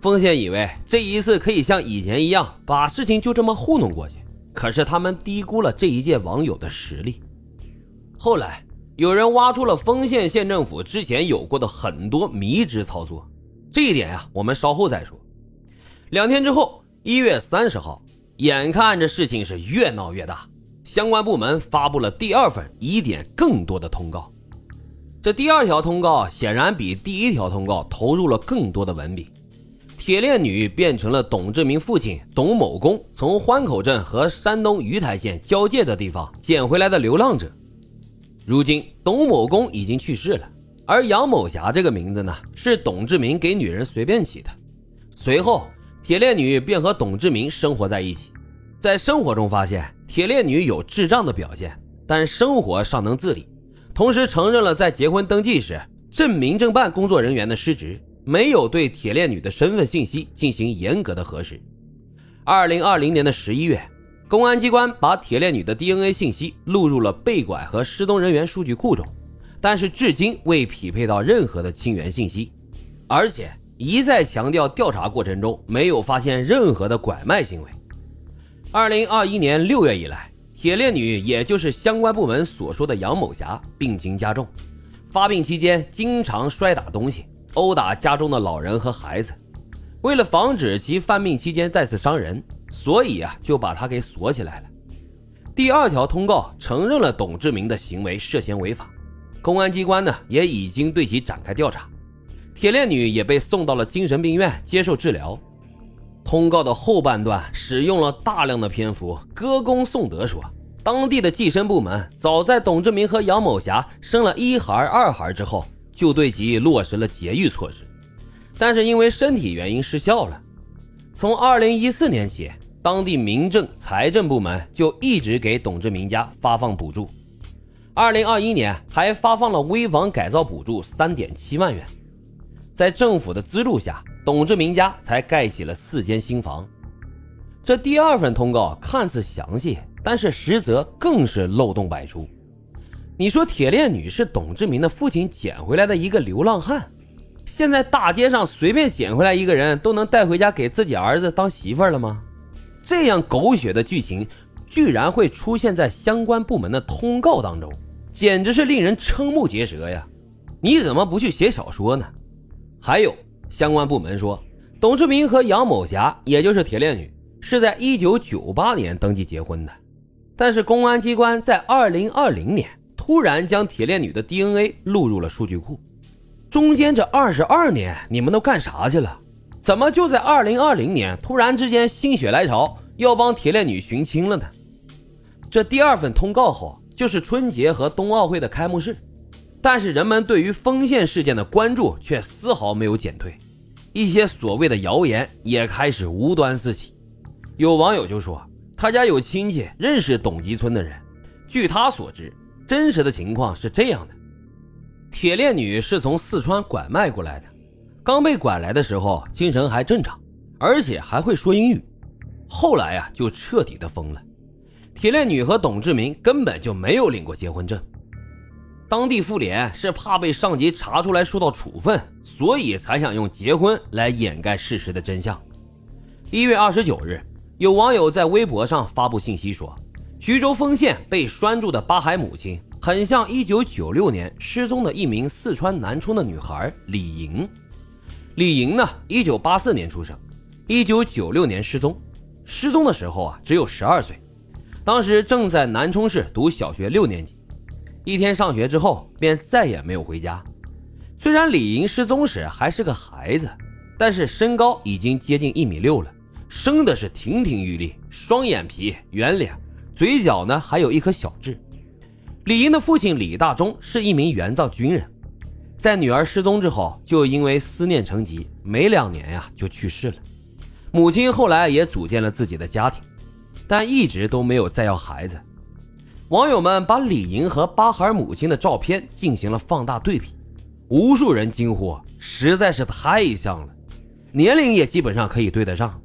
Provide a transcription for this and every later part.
丰县以为这一次可以像以前一样把事情就这么糊弄过去，可是他们低估了这一届网友的实力。后来有人挖出了丰县县政府之前有过的很多迷之操作，这一点呀，我们稍后再说。两天之后，一月三十号，眼看着事情是越闹越大，相关部门发布了第二份疑点更多的通告。这第二条通告显然比第一条通告投入了更多的文笔。铁链女变成了董志明父亲董某公从欢口镇和山东鱼台县交界的地方捡回来的流浪者。如今，董某公已经去世了，而杨某霞这个名字呢，是董志明给女人随便起的。随后，铁链女便和董志明生活在一起，在生活中发现铁链女有智障的表现，但生活尚能自理，同时承认了在结婚登记时镇民政办工作人员的失职。没有对铁链女的身份信息进行严格的核实。二零二零年的十一月，公安机关把铁链女的 DNA 信息录入了被拐和失踪人员数据库中，但是至今未匹配到任何的亲缘信息，而且一再强调调查过程中没有发现任何的拐卖行为。二零二一年六月以来，铁链女也就是相关部门所说的杨某霞病情加重，发病期间经常摔打东西。殴打家中的老人和孩子，为了防止其犯病期间再次伤人，所以啊就把他给锁起来了。第二条通告承认了董志明的行为涉嫌违法，公安机关呢也已经对其展开调查，铁链女也被送到了精神病院接受治疗。通告的后半段使用了大量的篇幅歌功颂德，说当地的计生部门早在董志明和杨某霞生了一孩二孩之后。就对其落实了节育措施，但是因为身体原因失效了。从二零一四年起，当地民政、财政部门就一直给董志明家发放补助。二零二一年还发放了危房改造补助三点七万元。在政府的资助下，董志明家才盖起了四间新房。这第二份通告看似详细，但是实则更是漏洞百出。你说铁链女是董志明的父亲捡回来的一个流浪汉，现在大街上随便捡回来一个人都能带回家给自己儿子当媳妇了吗？这样狗血的剧情居然会出现在相关部门的通告当中，简直是令人瞠目结舌呀！你怎么不去写小说呢？还有相关部门说，董志明和杨某霞，也就是铁链女，是在一九九八年登记结婚的，但是公安机关在二零二零年。突然将铁链女的 DNA 录入了数据库，中间这二十二年你们都干啥去了？怎么就在二零二零年突然之间心血来潮要帮铁链女寻亲了呢？这第二份通告后就是春节和冬奥会的开幕式，但是人们对于丰县事件的关注却丝毫没有减退，一些所谓的谣言也开始无端四起。有网友就说他家有亲戚认识董集村的人，据他所知。真实的情况是这样的：铁链女是从四川拐卖过来的，刚被拐来的时候精神还正常，而且还会说英语。后来呀，就彻底的疯了。铁链女和董志明根本就没有领过结婚证。当地妇联是怕被上级查出来受到处分，所以才想用结婚来掩盖事实的真相。一月二十九日，有网友在微博上发布信息说。徐州丰县被拴住的八海母亲，很像1996年失踪的一名四川南充的女孩李莹。李莹呢，1984年出生，1996年失踪。失踪的时候啊，只有12岁，当时正在南充市读小学六年级。一天上学之后，便再也没有回家。虽然李莹失踪时还是个孩子，但是身高已经接近一米六了，生的是亭亭玉立，双眼皮，圆脸。嘴角呢还有一颗小痣。李英的父亲李大忠是一名援藏军人，在女儿失踪之后，就因为思念成疾，没两年呀就去世了。母亲后来也组建了自己的家庭，但一直都没有再要孩子。网友们把李莹和巴孩母亲的照片进行了放大对比，无数人惊呼：“实在是太像了，年龄也基本上可以对得上。”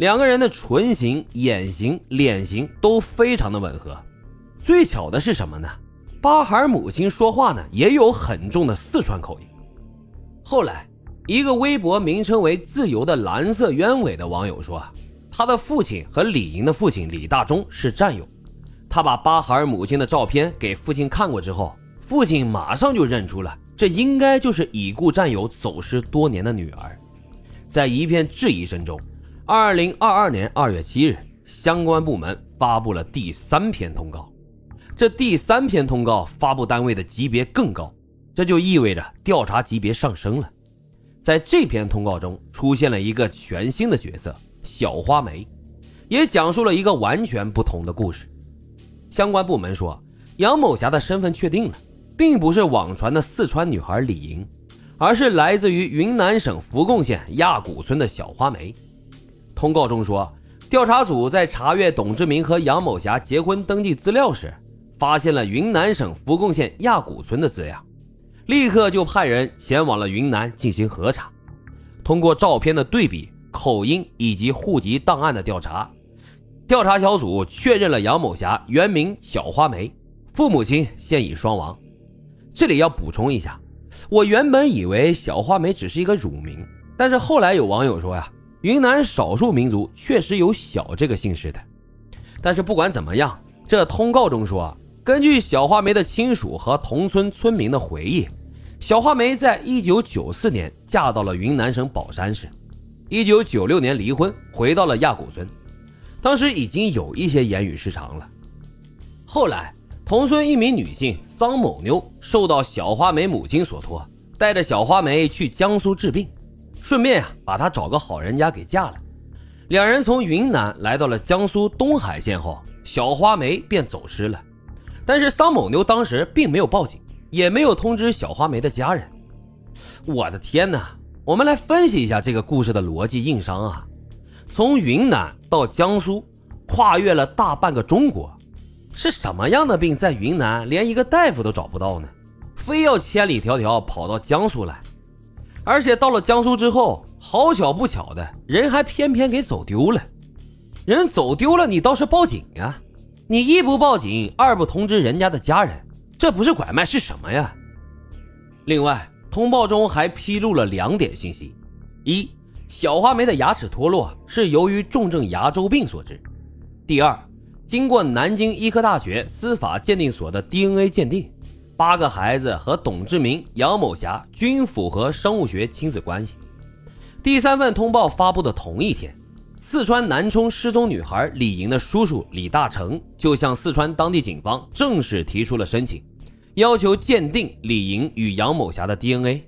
两个人的唇形、眼型、脸型都非常的吻合。最巧的是什么呢？巴孩母亲说话呢也有很重的四川口音。后来，一个微博名称为“自由的蓝色鸢尾”的网友说，他的父亲和李莹的父亲李大忠是战友。他把巴哈尔母亲的照片给父亲看过之后，父亲马上就认出了，这应该就是已故战友走失多年的女儿。在一片质疑声中，二零二二年二月七日，相关部门发布了第三篇通告。这第三篇通告发布单位的级别更高，这就意味着调查级别上升了。在这篇通告中，出现了一个全新的角色——小花梅，也讲述了一个完全不同的故事。相关部门说，杨某霞的身份确定了，并不是网传的四川女孩李莹，而是来自于云南省扶贡县亚古村的小花梅。通告中说，调查组在查阅董志明和杨某霞结婚登记资料时，发现了云南省扶贡县亚古村的字样，立刻就派人前往了云南进行核查。通过照片的对比、口音以及户籍档案的调查。调查小组确认了杨某霞原名小花梅，父母亲现已双亡。这里要补充一下，我原本以为小花梅只是一个乳名，但是后来有网友说呀，云南少数民族确实有小这个姓氏的。但是不管怎么样，这通告中说，根据小花梅的亲属和同村村民的回忆，小花梅在一九九四年嫁到了云南省保山市，一九九六年离婚，回到了亚古村。当时已经有一些言语失常了。后来，同村一名女性桑某妞受到小花梅母亲所托，带着小花梅去江苏治病，顺便呀把她找个好人家给嫁了。两人从云南来到了江苏东海县后，小花梅便走失了。但是桑某妞当时并没有报警，也没有通知小花梅的家人。我的天哪！我们来分析一下这个故事的逻辑硬伤啊。从云南到江苏，跨越了大半个中国，是什么样的病在云南连一个大夫都找不到呢？非要千里迢迢跑到江苏来，而且到了江苏之后，好巧不巧的人还偏偏给走丢了。人走丢了，你倒是报警呀！你一不报警，二不通知人家的家人，这不是拐卖是什么呀？另外，通报中还披露了两点信息：一。小花梅的牙齿脱落是由于重症牙周病所致。第二，经过南京医科大学司法鉴定所的 DNA 鉴定，八个孩子和董志明、杨某霞均符合生物学亲子关系。第三份通报发布的同一天，四川南充失踪女孩李莹的叔叔李大成就向四川当地警方正式提出了申请，要求鉴定李莹与杨某霞的 DNA。